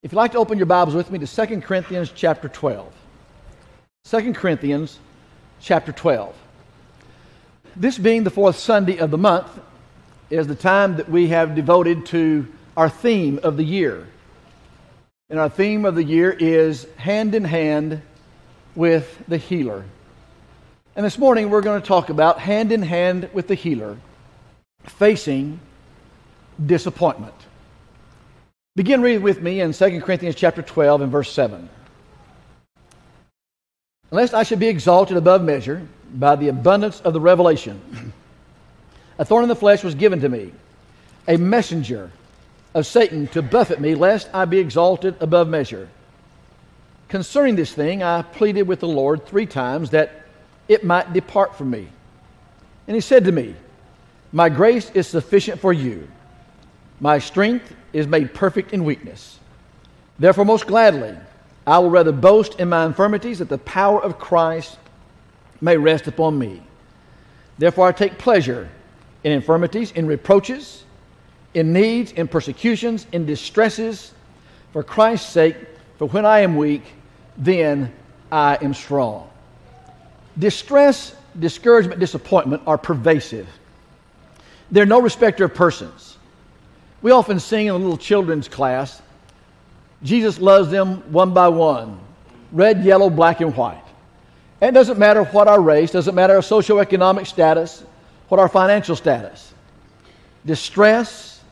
If you'd like to open your Bibles with me to 2 Corinthians chapter 12. 2 Corinthians chapter 12. This being the fourth Sunday of the month is the time that we have devoted to our theme of the year. And our theme of the year is hand in hand with the healer. And this morning we're going to talk about hand in hand with the healer facing disappointment. Begin reading with me in 2 Corinthians chapter 12 and verse 7. Unless I should be exalted above measure by the abundance of the revelation, a thorn in the flesh was given to me, a messenger of Satan to buffet me, lest I be exalted above measure. Concerning this thing, I pleaded with the Lord three times that it might depart from me. And he said to me, My grace is sufficient for you. My strength is made perfect in weakness. Therefore, most gladly, I will rather boast in my infirmities that the power of Christ may rest upon me. Therefore, I take pleasure in infirmities, in reproaches, in needs, in persecutions, in distresses, for Christ's sake, for when I am weak, then I am strong. Distress, discouragement, disappointment are pervasive. They're no respecter of persons. We often sing in a little children's class, Jesus loves them one by one red, yellow, black, and white. And it doesn't matter what our race, doesn't matter our socioeconomic status, what our financial status. Distress,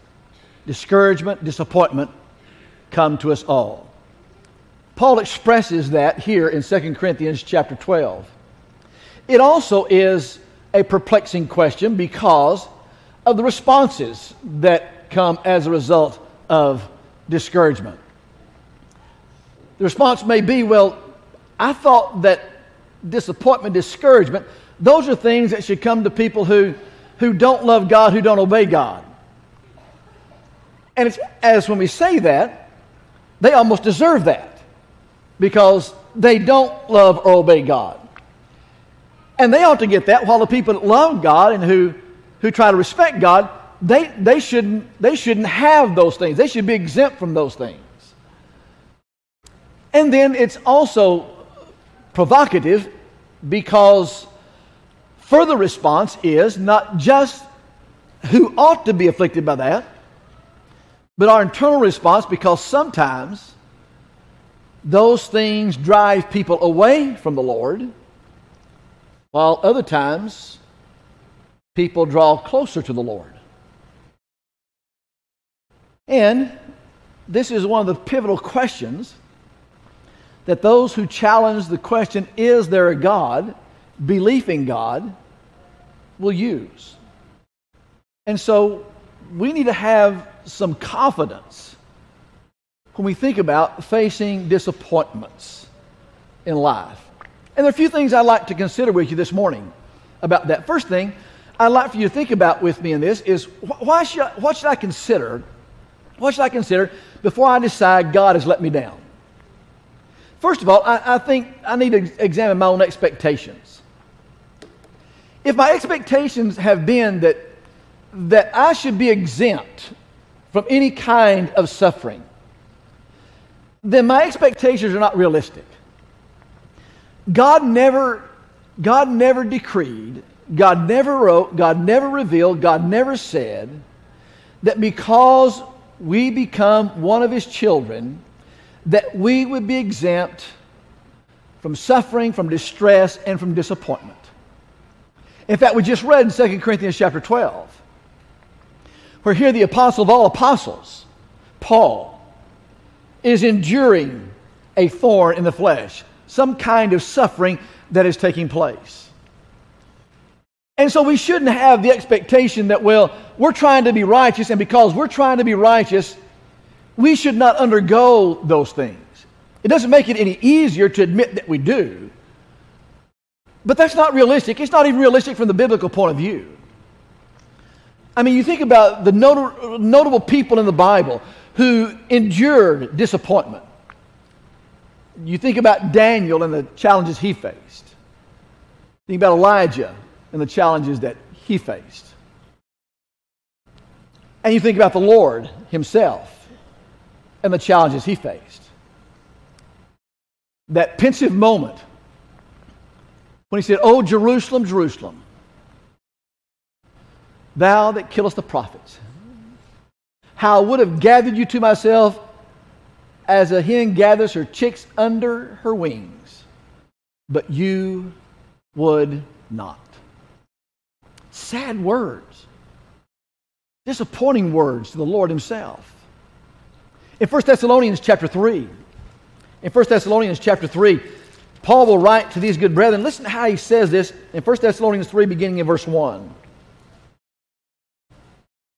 discouragement, disappointment come to us all. Paul expresses that here in 2 Corinthians chapter 12. It also is a perplexing question because of the responses that come as a result of discouragement. The response may be, well, I thought that disappointment, discouragement, those are things that should come to people who, who don't love God, who don't obey God. And it's as when we say that, they almost deserve that because they don't love or obey God. And they ought to get that while the people that love God and who, who try to respect God they, they, shouldn't, they shouldn't have those things. They should be exempt from those things. And then it's also provocative because further response is not just who ought to be afflicted by that, but our internal response because sometimes those things drive people away from the Lord, while other times people draw closer to the Lord. And this is one of the pivotal questions that those who challenge the question, is there a God, belief in God, will use. And so we need to have some confidence when we think about facing disappointments in life. And there are a few things I'd like to consider with you this morning about that. First thing I'd like for you to think about with me in this is why should what should I consider what should I consider before I decide God has let me down? First of all, I, I think I need to examine my own expectations. If my expectations have been that, that I should be exempt from any kind of suffering, then my expectations are not realistic. God never, God never decreed, God never wrote, God never revealed, God never said that because we become one of his children, that we would be exempt from suffering, from distress, and from disappointment. In fact, we just read in 2 Corinthians chapter 12, where here the apostle of all apostles, Paul, is enduring a thorn in the flesh, some kind of suffering that is taking place. And so we shouldn't have the expectation that, well, we're trying to be righteous, and because we're trying to be righteous, we should not undergo those things. It doesn't make it any easier to admit that we do. But that's not realistic. It's not even realistic from the biblical point of view. I mean, you think about the not- notable people in the Bible who endured disappointment. You think about Daniel and the challenges he faced. Think about Elijah and the challenges that he faced. And you think about the Lord himself and the challenges he faced. That pensive moment when he said, Oh, Jerusalem, Jerusalem, thou that killest the prophets, how I would have gathered you to myself as a hen gathers her chicks under her wings, but you would not. Sad words, disappointing words to the Lord Himself. In 1 Thessalonians chapter 3, in 1 Thessalonians chapter 3, Paul will write to these good brethren. Listen to how he says this in 1 Thessalonians 3, beginning in verse 1.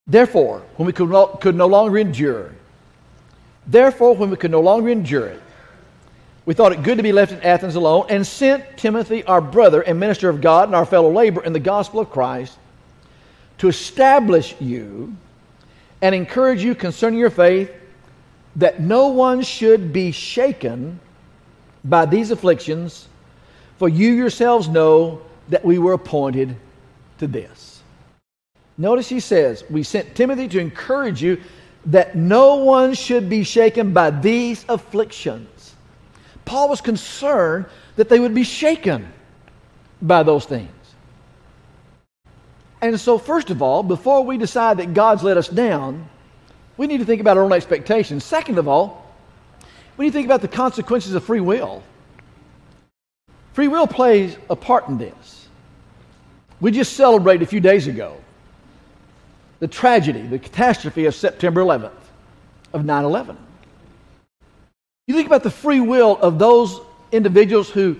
Therefore, when we could no, longer endure, therefore, when we could no longer endure it, we thought it good to be left in Athens alone and sent Timothy, our brother and minister of God and our fellow laborer in the gospel of Christ, to establish you and encourage you concerning your faith that no one should be shaken by these afflictions, for you yourselves know that we were appointed to this. Notice he says, We sent Timothy to encourage you that no one should be shaken by these afflictions. Paul was concerned that they would be shaken by those things. And so, first of all, before we decide that God's let us down, we need to think about our own expectations. Second of all, we need to think about the consequences of free will. Free will plays a part in this. We just celebrated a few days ago the tragedy, the catastrophe of September 11th of 9 11. You think about the free will of those individuals who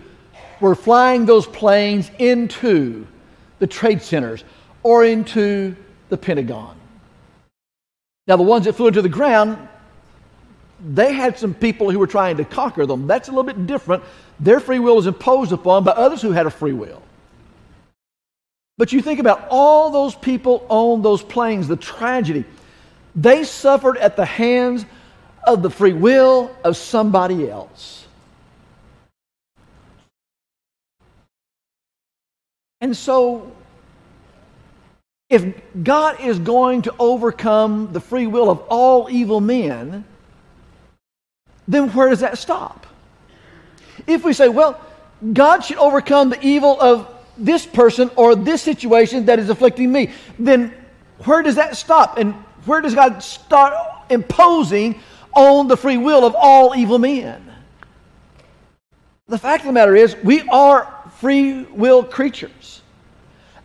were flying those planes into the trade centers or into the Pentagon. Now, the ones that flew into the ground, they had some people who were trying to conquer them. That's a little bit different. Their free will was imposed upon by others who had a free will. But you think about all those people on those planes, the tragedy. They suffered at the hands of the free will of somebody else. And so if God is going to overcome the free will of all evil men, then where does that stop? If we say, well, God should overcome the evil of this person or this situation that is afflicting me, then where does that stop? And where does God start imposing on the free will of all evil men? The fact of the matter is, we are free will creatures.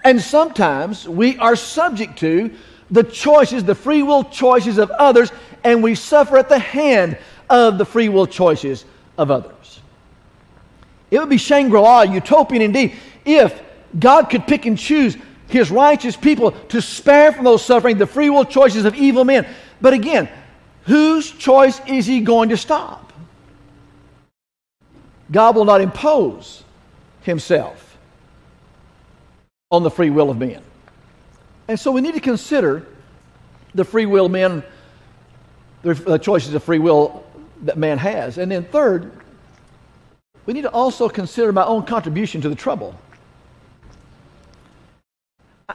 And sometimes we are subject to the choices, the free will choices of others, and we suffer at the hand of the free will choices of others. It would be Shangri La, utopian indeed, if God could pick and choose his righteous people to spare from those suffering the free will choices of evil men. But again, whose choice is he going to stop? God will not impose himself on the free will of men. And so we need to consider the free will men, the choices of free will that man has. And then, third, we need to also consider my own contribution to the trouble.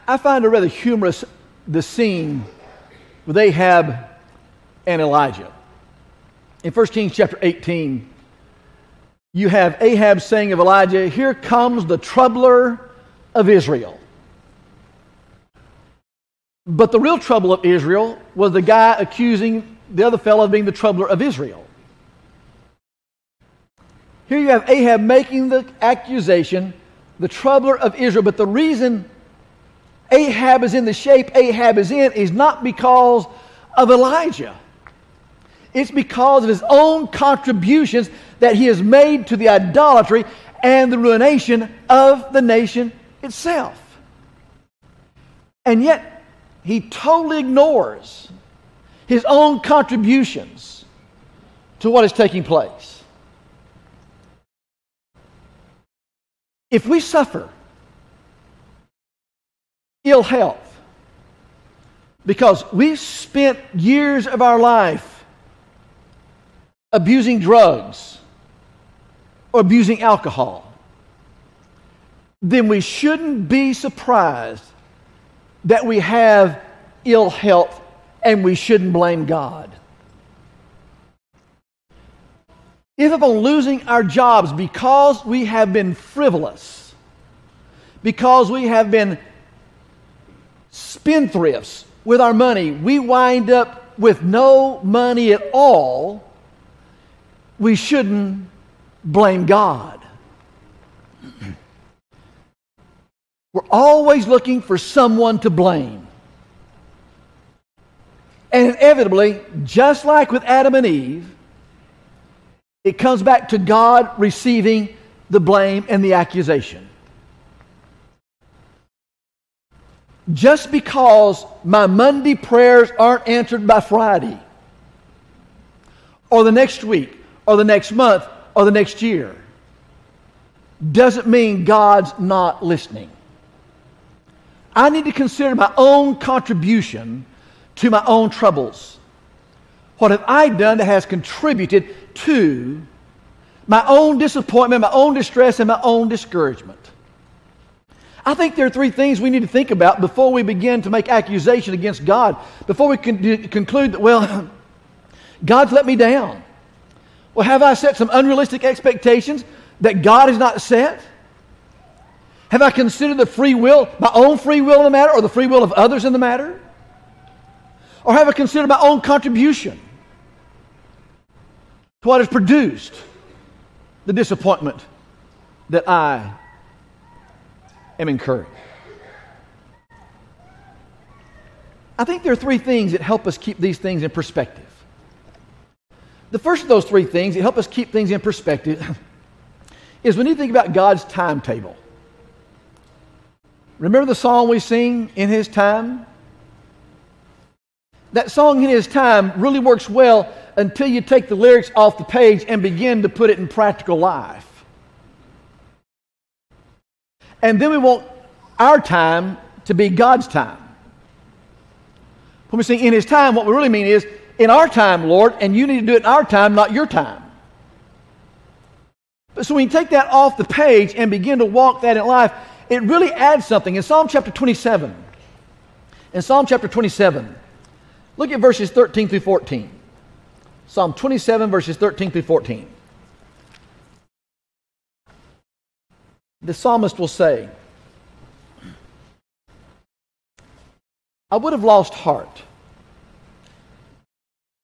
I find it rather humorous the scene with Ahab and Elijah. In 1 Kings chapter 18, you have Ahab saying of Elijah, Here comes the troubler of Israel. But the real trouble of Israel was the guy accusing the other fellow of being the troubler of Israel. Here you have Ahab making the accusation, the troubler of Israel. But the reason Ahab is in the shape Ahab is in is not because of Elijah. It's because of his own contributions that he has made to the idolatry and the ruination of the nation itself. And yet, he totally ignores his own contributions to what is taking place. If we suffer ill health because we spent years of our life abusing drugs or abusing alcohol, then we shouldn't be surprised that we have ill health and we shouldn't blame God. if upon losing our jobs because we have been frivolous, because we have been spendthrifts with our money, we wind up with no money at all, we shouldn't blame God. We're always looking for someone to blame. And inevitably, just like with Adam and Eve, it comes back to God receiving the blame and the accusation. Just because my Monday prayers aren't answered by Friday, or the next week, or the next month, or the next year, doesn't mean God's not listening. I need to consider my own contribution to my own troubles. What have I done that has contributed to my own disappointment, my own distress, and my own discouragement? I think there are three things we need to think about before we begin to make accusation against God, before we con- conclude that, well, God's let me down. Well, have I set some unrealistic expectations that God has not set? Have I considered the free will, my own free will in the matter, or the free will of others in the matter? Or have I considered my own contribution to what has produced the disappointment that I am incurring? I think there are three things that help us keep these things in perspective. The first of those three things that help us keep things in perspective is when you think about God's timetable. Remember the song we sing, In His Time? That song, In His Time, really works well until you take the lyrics off the page and begin to put it in practical life. And then we want our time to be God's time. When we sing in His time, what we really mean is in our time, Lord, and you need to do it in our time, not your time. But so when you take that off the page and begin to walk that in life, it really adds something. In Psalm chapter 27, in Psalm chapter 27, look at verses 13 through 14. Psalm 27, verses 13 through 14. The psalmist will say, I would have lost heart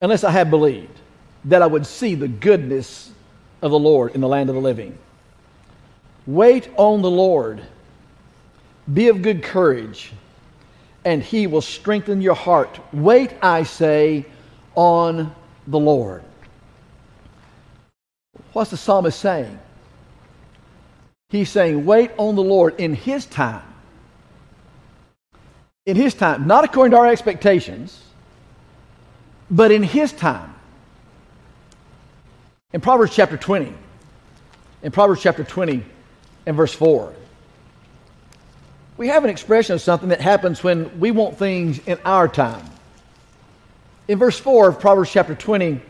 unless I had believed that I would see the goodness of the Lord in the land of the living. Wait on the Lord be of good courage, and he will strengthen your heart. Wait, I say, on the Lord. What's the psalmist saying? He's saying, wait on the Lord in his time. In his time, not according to our expectations, but in his time. In Proverbs chapter 20, in Proverbs chapter 20 and verse 4, we have an expression of something that happens when we want things in our time. In verse 4 of Proverbs chapter 20,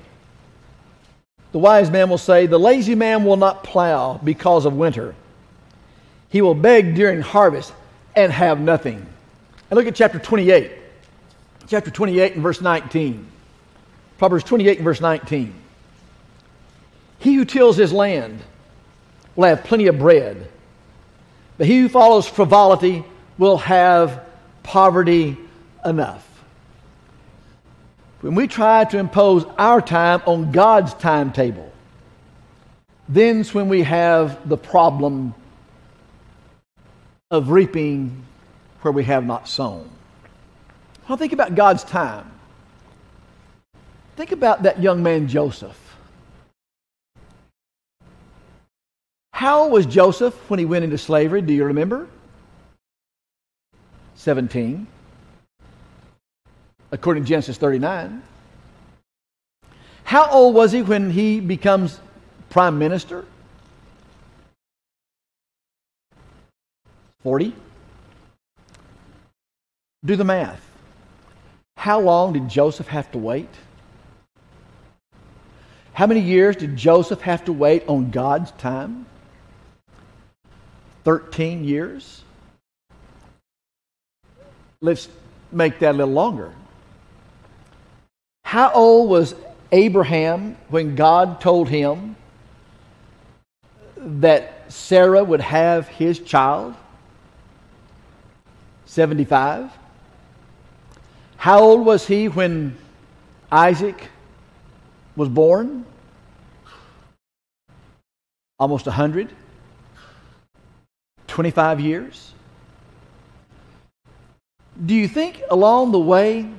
the wise man will say, The lazy man will not plow because of winter. He will beg during harvest and have nothing. And look at chapter 28. Chapter 28 and verse 19. Proverbs 28 and verse 19. He who tills his land will have plenty of bread but he who follows frivolity will have poverty enough. When we try to impose our time on God's timetable, then's when we have the problem of reaping where we have not sown. Well, think about God's time. Think about that young man Joseph. How old was Joseph when he went into slavery? Do you remember? 17. According to Genesis 39. How old was he when he becomes prime minister? 40. Do the math. How long did Joseph have to wait? How many years did Joseph have to wait on God's time? 13 years. Let's make that a little longer. How old was Abraham when God told him that Sarah would have his child? 75. How old was he when Isaac was born? Almost 100. 25 years. Do you think along the way,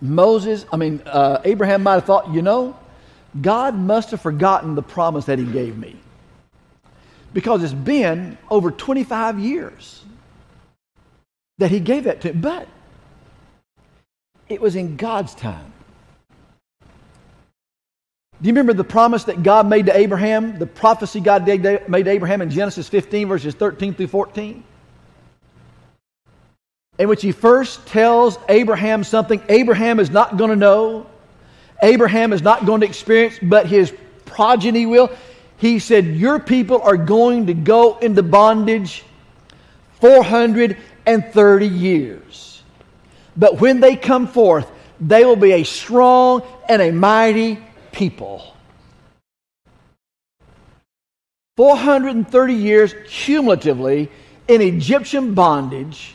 Moses, I mean, uh, Abraham might have thought, you know, God must have forgotten the promise that he gave me. Because it's been over 25 years that he gave that to him. But it was in God's time. Do you remember the promise that God made to Abraham? The prophecy God made to Abraham in Genesis 15, verses 13 through 14? In which he first tells Abraham something Abraham is not going to know, Abraham is not going to experience, but his progeny will. He said, Your people are going to go into bondage 430 years. But when they come forth, they will be a strong and a mighty people. 430 years cumulatively in Egyptian bondage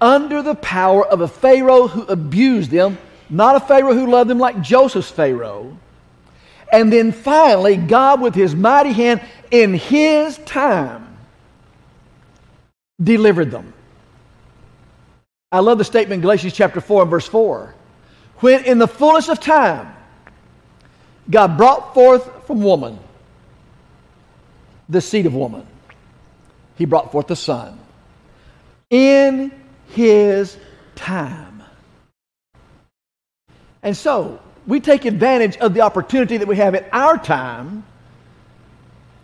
under the power of a Pharaoh who abused them, not a Pharaoh who loved them like Joseph's Pharaoh. And then finally, God, with his mighty hand in his time, delivered them. I love the statement in Galatians chapter 4 and verse 4. When in the fullness of time, God brought forth from woman the seed of woman. He brought forth the Son in his time. And so, we take advantage of the opportunity that we have at our time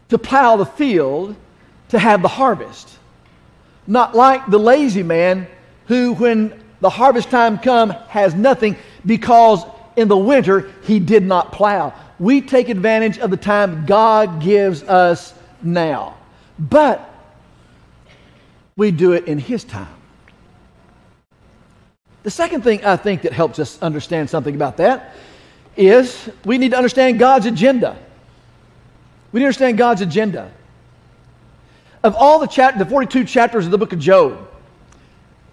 to plow the field to have the harvest. Not like the lazy man who, when the harvest time comes, has nothing because in the winter he did not plow. We take advantage of the time God gives us now. But we do it in his time. The second thing I think that helps us understand something about that is we need to understand God's agenda. We need to understand God's agenda. Of all the, chap- the 42 chapters of the book of Job,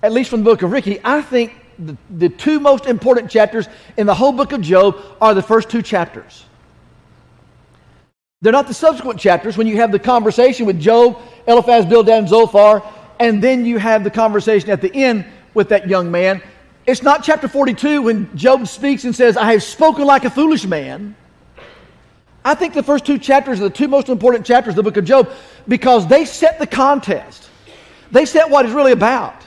at least from the book of Ricky, I think the, the two most important chapters in the whole book of Job are the first two chapters. They're not the subsequent chapters when you have the conversation with Job, Eliphaz, Bildad, and Zophar, and then you have the conversation at the end with that young man. It's not chapter 42 when Job speaks and says, I have spoken like a foolish man. I think the first two chapters are the two most important chapters of the book of Job because they set the contest. They set what it's really about.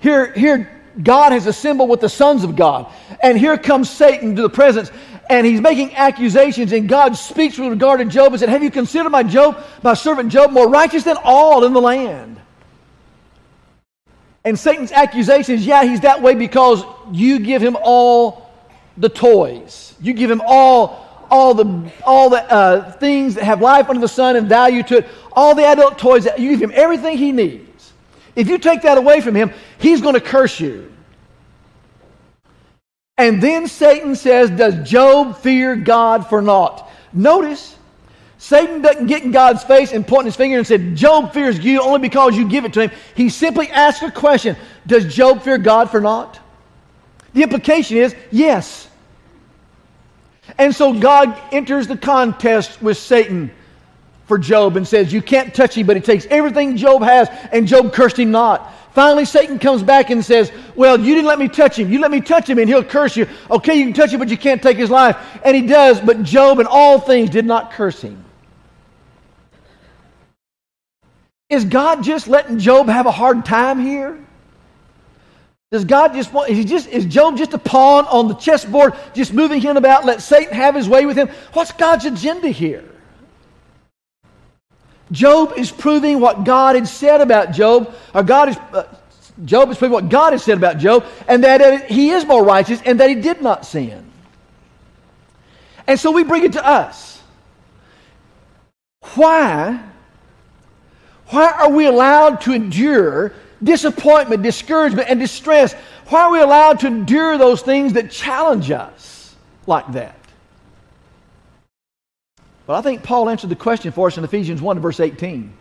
Here, here God has assembled with the sons of God. And here comes Satan to the presence, and he's making accusations, and God speaks with regard to Job and said, Have you considered my Job, my servant Job, more righteous than all in the land? And Satan's accusation is, yeah, he's that way because you give him all the toys. You give him all all the all the uh, things that have life under the sun and value to it. All the adult toys. That you give him everything he needs. If you take that away from him, he's going to curse you. And then Satan says, Does Job fear God for naught? Notice, Satan doesn't get in God's face and point his finger and say, Job fears you only because you give it to him. He simply asks a question Does Job fear God for naught? The implication is yes. And so God enters the contest with Satan for Job and says, You can't touch him, but he takes everything Job has, and Job cursed him not. Finally, Satan comes back and says, Well, you didn't let me touch him. You let me touch him, and he'll curse you. Okay, you can touch him, but you can't take his life. And he does, but Job and all things did not curse him. Is God just letting Job have a hard time here? Does God just want, is, he just, is Job just a pawn on the chessboard, just moving him about, let Satan have his way with him? What's God's agenda here? Job is proving what God had said about Job, or God is, uh, Job is proving what God has said about Job, and that uh, he is more righteous and that he did not sin. And so we bring it to us. Why? Why are we allowed to endure disappointment, discouragement, and distress? Why are we allowed to endure those things that challenge us like that? But I think Paul answered the question for us in Ephesians 1 verse 18.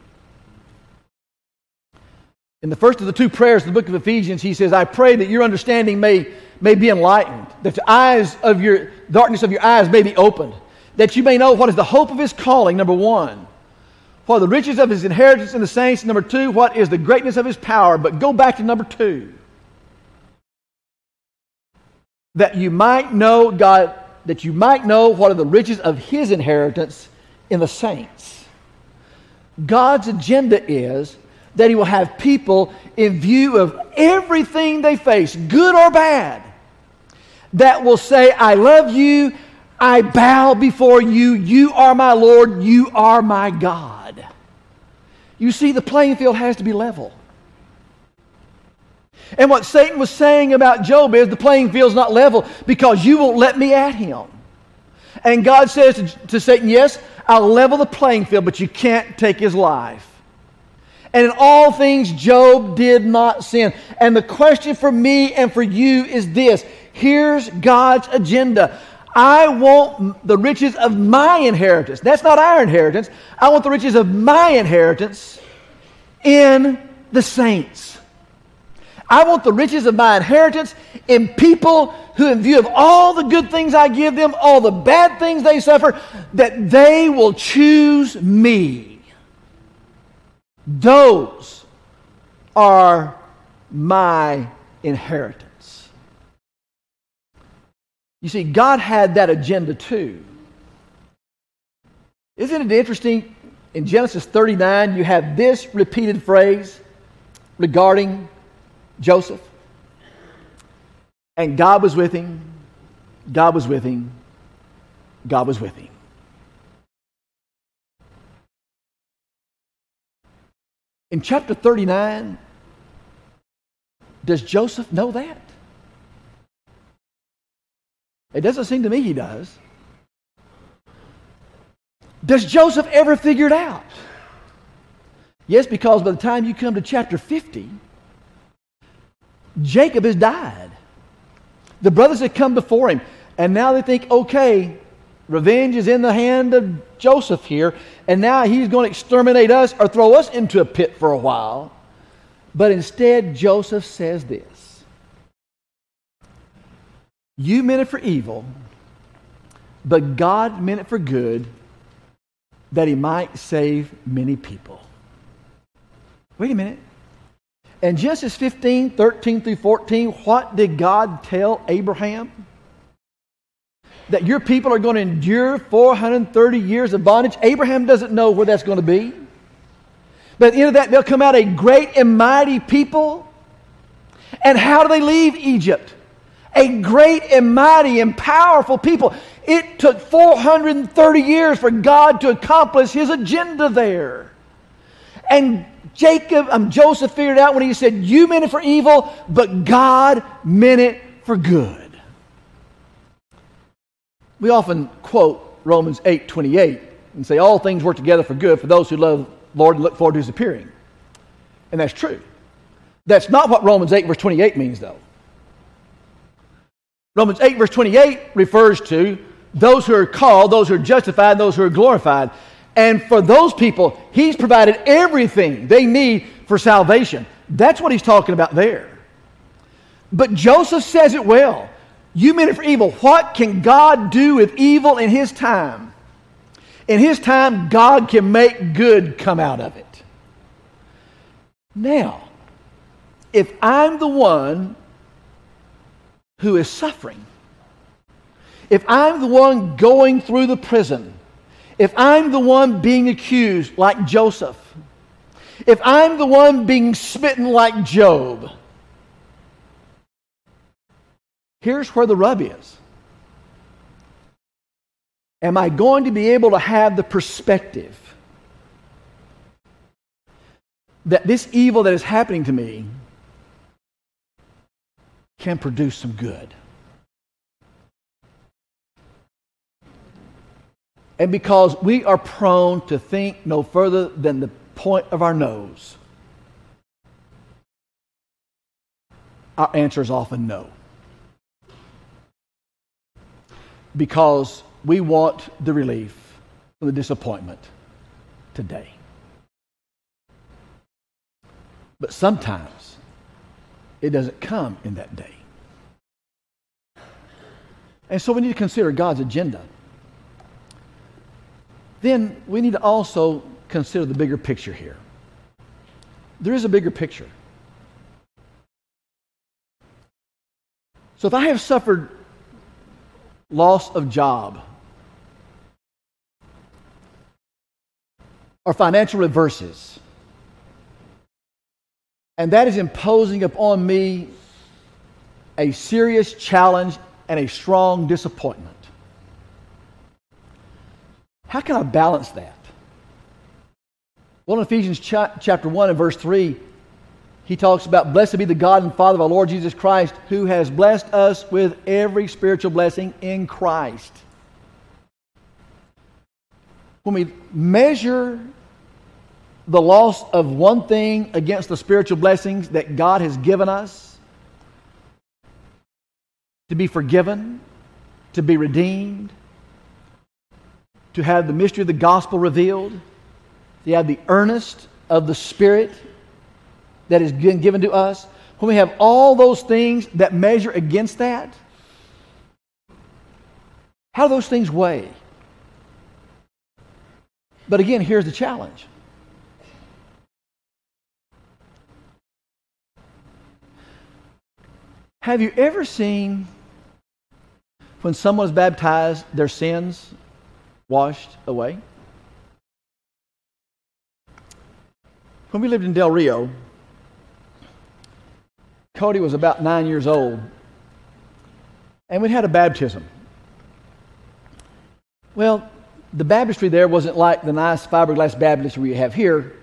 In the first of the two prayers in the book of Ephesians, he says, I pray that your understanding may, may be enlightened, that the eyes of your darkness of your eyes may be opened, that you may know what is the hope of his calling, number one, what are the riches of his inheritance in the saints, number two, what is the greatness of his power. But go back to number two. That you might know God, that you might know what are the riches of his inheritance in the saints. God's agenda is that he will have people in view of everything they face, good or bad, that will say, I love you, I bow before you, you are my Lord, you are my God. You see, the playing field has to be level. And what Satan was saying about Job is the playing field's not level because you won't let me at him. And God says to, to Satan, Yes, I'll level the playing field, but you can't take his life. And in all things, Job did not sin. And the question for me and for you is this here's God's agenda. I want the riches of my inheritance. That's not our inheritance. I want the riches of my inheritance in the saints. I want the riches of my inheritance in people who, in view of all the good things I give them, all the bad things they suffer, that they will choose me. Those are my inheritance. You see, God had that agenda too. Isn't it interesting? In Genesis 39, you have this repeated phrase regarding Joseph. And God was with him, God was with him, God was with him. In chapter 39, does Joseph know that? It doesn't seem to me he does. Does Joseph ever figure it out? Yes, because by the time you come to chapter 50, Jacob has died. The brothers had come before him, and now they think, okay, Revenge is in the hand of Joseph here, and now he's going to exterminate us or throw us into a pit for a while. But instead, Joseph says this You meant it for evil, but God meant it for good, that he might save many people. Wait a minute. In Genesis 15, 13 through 14, what did God tell Abraham? that your people are going to endure 430 years of bondage. Abraham doesn't know where that's going to be. But at the end of that, they'll come out a great and mighty people. And how do they leave Egypt? A great and mighty and powerful people. It took 430 years for God to accomplish his agenda there. And Jacob, um, Joseph figured out when he said, You meant it for evil, but God meant it for good. We often quote Romans 8 28 and say, All things work together for good for those who love the Lord and look forward to his appearing. And that's true. That's not what Romans 8, verse 28 means, though. Romans 8, verse 28 refers to those who are called, those who are justified, those who are glorified. And for those people, he's provided everything they need for salvation. That's what he's talking about there. But Joseph says it well. You meant it for evil. What can God do with evil in His time? In His time, God can make good come out of it. Now, if I'm the one who is suffering, if I'm the one going through the prison, if I'm the one being accused like Joseph, if I'm the one being smitten like Job, Here's where the rub is. Am I going to be able to have the perspective that this evil that is happening to me can produce some good? And because we are prone to think no further than the point of our nose, our answer is often no. because we want the relief from the disappointment today. But sometimes it doesn't come in that day. And so we need to consider God's agenda. Then we need to also consider the bigger picture here. There is a bigger picture. So if I have suffered loss of job or financial reverses, and that is imposing upon me a serious challenge and a strong disappointment. How can I balance that? Well, in Ephesians cha- chapter 1 and verse 3, he talks about, Blessed be the God and Father of our Lord Jesus Christ, who has blessed us with every spiritual blessing in Christ. When we measure the loss of one thing against the spiritual blessings that God has given us, to be forgiven, to be redeemed, to have the mystery of the gospel revealed, to have the earnest of the Spirit that been given to us, when we have all those things that measure against that, how do those things weigh? But again, here's the challenge. Have you ever seen when someone is baptized, their sins washed away. When we lived in Del Rio, Cody was about nine years old, and we had a baptism. Well, the baptistry there wasn't like the nice fiberglass baptistry we have here.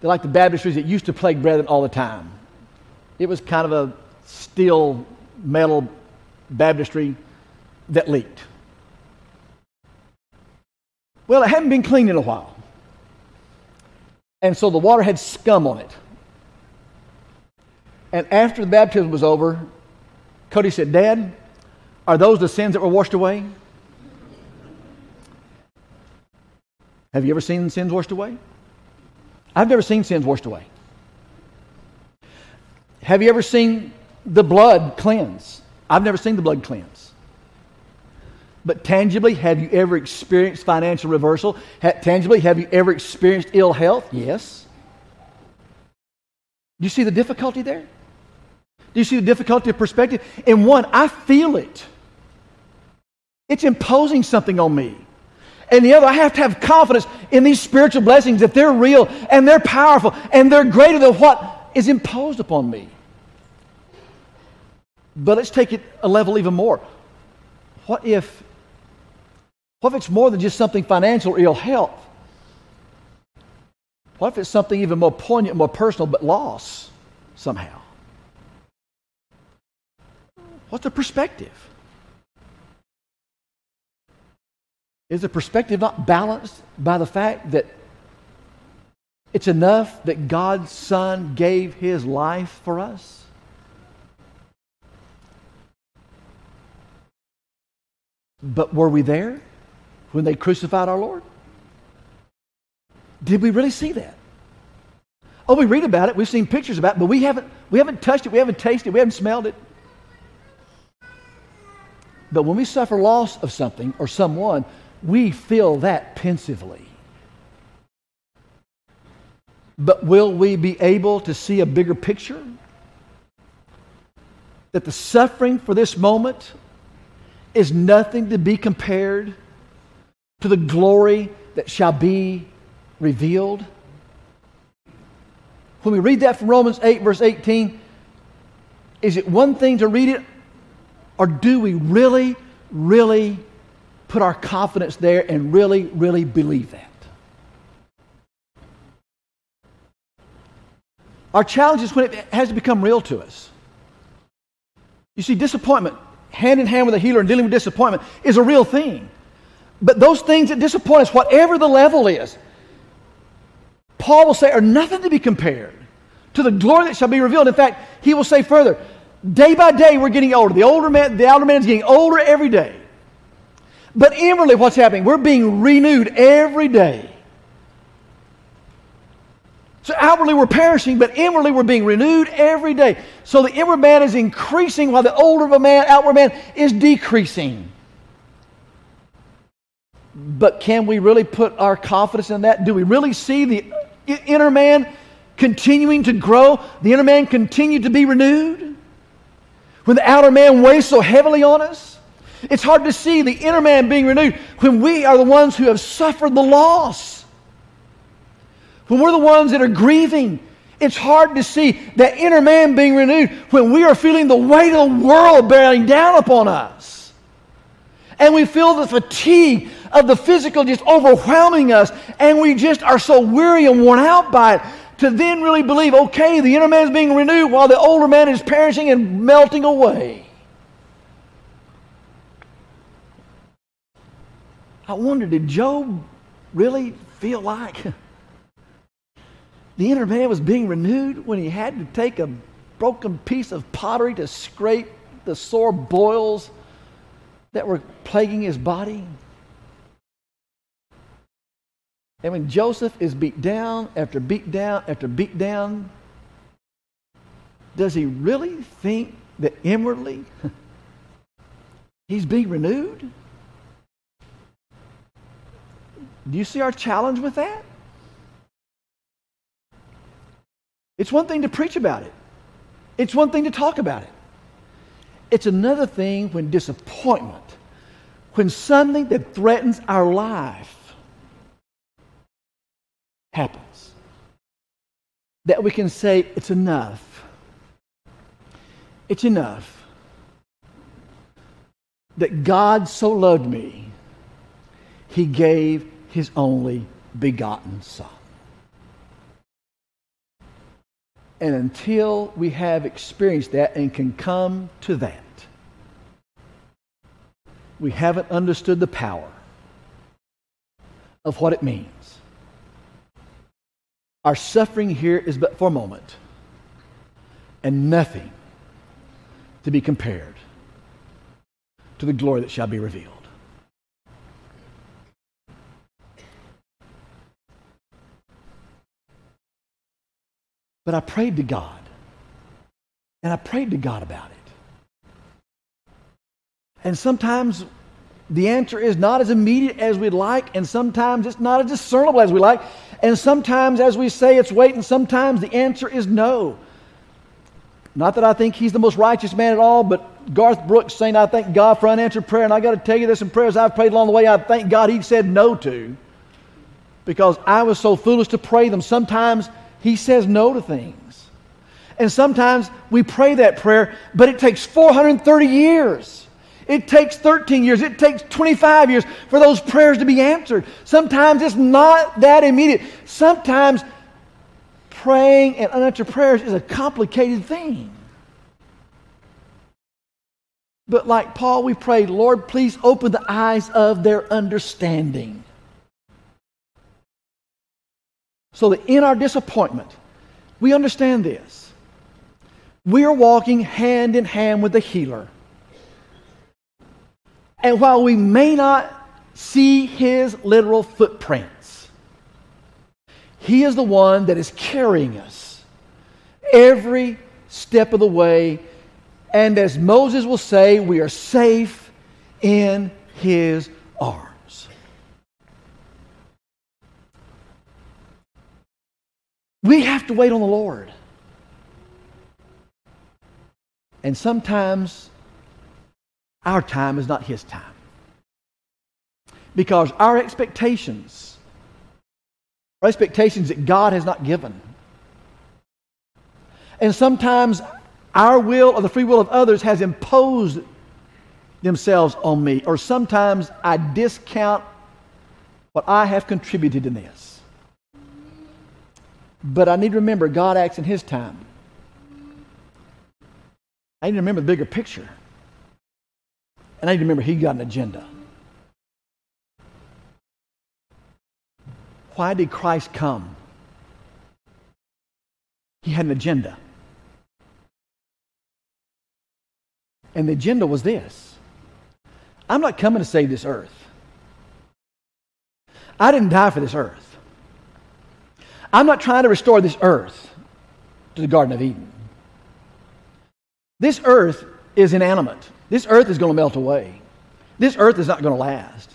They're like the baptistries that used to plague brethren all the time. It was kind of a steel metal baptistry that leaked. Well, it hadn't been cleaned in a while. And so the water had scum on it. And after the baptism was over, Cody said, Dad, are those the sins that were washed away? Have you ever seen sins washed away? I've never seen sins washed away. Have you ever seen the blood cleanse? I've never seen the blood cleanse. But tangibly, have you ever experienced financial reversal? Ha- tangibly, have you ever experienced ill health? Yes. Do you see the difficulty there? Do you see the difficulty of perspective? In one, I feel it. It's imposing something on me. And the other, I have to have confidence in these spiritual blessings that they're real and they're powerful and they're greater than what is imposed upon me. But let's take it a level even more. What if what if it's more than just something financial or ill health? What if it's something even more poignant, more personal, but loss somehow? What's the perspective? Is the perspective not balanced by the fact that it's enough that God's Son gave his life for us? But were we there? When they crucified our Lord? Did we really see that? Oh, we read about it, we've seen pictures about it, but we haven't, we haven't touched it, we haven't tasted it, we haven't smelled it. But when we suffer loss of something or someone, we feel that pensively. But will we be able to see a bigger picture? That the suffering for this moment is nothing to be compared to the glory that shall be revealed. When we read that from Romans 8, verse 18, is it one thing to read it, or do we really, really put our confidence there and really, really believe that? Our challenge is when it has to become real to us. You see, disappointment, hand in hand with a healer and dealing with disappointment, is a real thing. But those things that disappoint us, whatever the level is, Paul will say are nothing to be compared to the glory that shall be revealed. In fact, he will say further, day by day we're getting older. The older man, the older man is getting older every day. But inwardly, what's happening? We're being renewed every day. So outwardly we're perishing, but inwardly we're being renewed every day. So the inward man is increasing while the older of a man, outward man, is decreasing. But can we really put our confidence in that? Do we really see the inner man continuing to grow? The inner man continue to be renewed? When the outer man weighs so heavily on us? It's hard to see the inner man being renewed when we are the ones who have suffered the loss. When we're the ones that are grieving. It's hard to see that inner man being renewed when we are feeling the weight of the world bearing down upon us. And we feel the fatigue of the physical just overwhelming us, and we just are so weary and worn out by it to then really believe, okay, the inner man is being renewed while the older man is perishing and melting away. I wonder, did Job really feel like the inner man was being renewed when he had to take a broken piece of pottery to scrape the sore boils that were plaguing his body? And when Joseph is beat down after beat down after beat down, does he really think that inwardly he's being renewed? Do you see our challenge with that? It's one thing to preach about it. It's one thing to talk about it. It's another thing when disappointment, when something that threatens our life happens. That we can say, it's enough. It's enough. That God so loved me, he gave his only begotten Son. And until we have experienced that and can come to that, we haven't understood the power of what it means our suffering here is but for a moment and nothing to be compared to the glory that shall be revealed. But I prayed to God, and I prayed to God about it. And sometimes the answer is not as immediate as we'd like, and sometimes it's not as discernible as we like. And sometimes, as we say, it's wait, and sometimes the answer is no. Not that I think he's the most righteous man at all, but Garth Brooks saying, I thank God for unanswered prayer. And I got to tell you, there's some prayers I've prayed along the way I thank God he said no to because I was so foolish to pray them. Sometimes he says no to things. And sometimes we pray that prayer, but it takes 430 years. It takes 13 years. It takes 25 years for those prayers to be answered. Sometimes it's not that immediate. Sometimes praying and unanswered prayers is a complicated thing. But like Paul, we pray, Lord, please open the eyes of their understanding. So that in our disappointment, we understand this. We are walking hand in hand with the healer. And while we may not see his literal footprints, he is the one that is carrying us every step of the way. And as Moses will say, we are safe in his arms. We have to wait on the Lord. And sometimes our time is not His time. Because our expectations are expectations that God has not given. And sometimes our will or the free will of others has imposed themselves on me. Or sometimes I discount what I have contributed in this. But I need to remember God acts in His time. I need to remember the bigger picture. And I need to remember he got an agenda. Why did Christ come? He had an agenda. And the agenda was this I'm not coming to save this earth. I didn't die for this earth. I'm not trying to restore this earth to the Garden of Eden. This earth is inanimate. This earth is going to melt away. This earth is not going to last.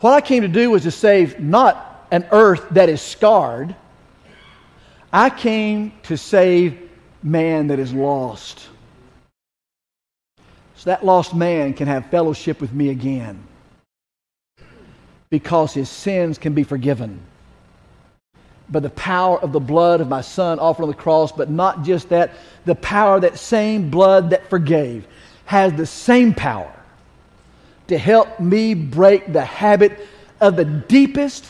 What I came to do was to save not an earth that is scarred, I came to save man that is lost. So that lost man can have fellowship with me again because his sins can be forgiven by the power of the blood of my son offered on the cross, but not just that, the power that same blood that forgave has the same power to help me break the habit of the deepest,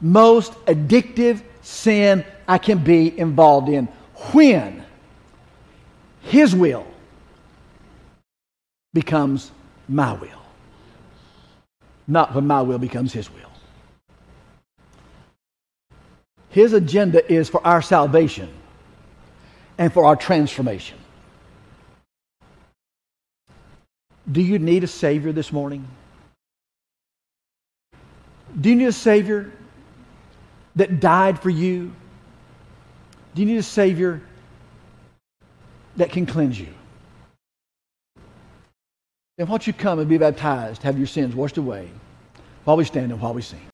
most addictive sin I can be involved in. When His will becomes my will, not when my will becomes His will. His agenda is for our salvation and for our transformation. Do you need a Savior this morning? Do you need a Savior that died for you? Do you need a Savior that can cleanse you? Then why don't you come and be baptized, have your sins washed away while we stand and while we sing?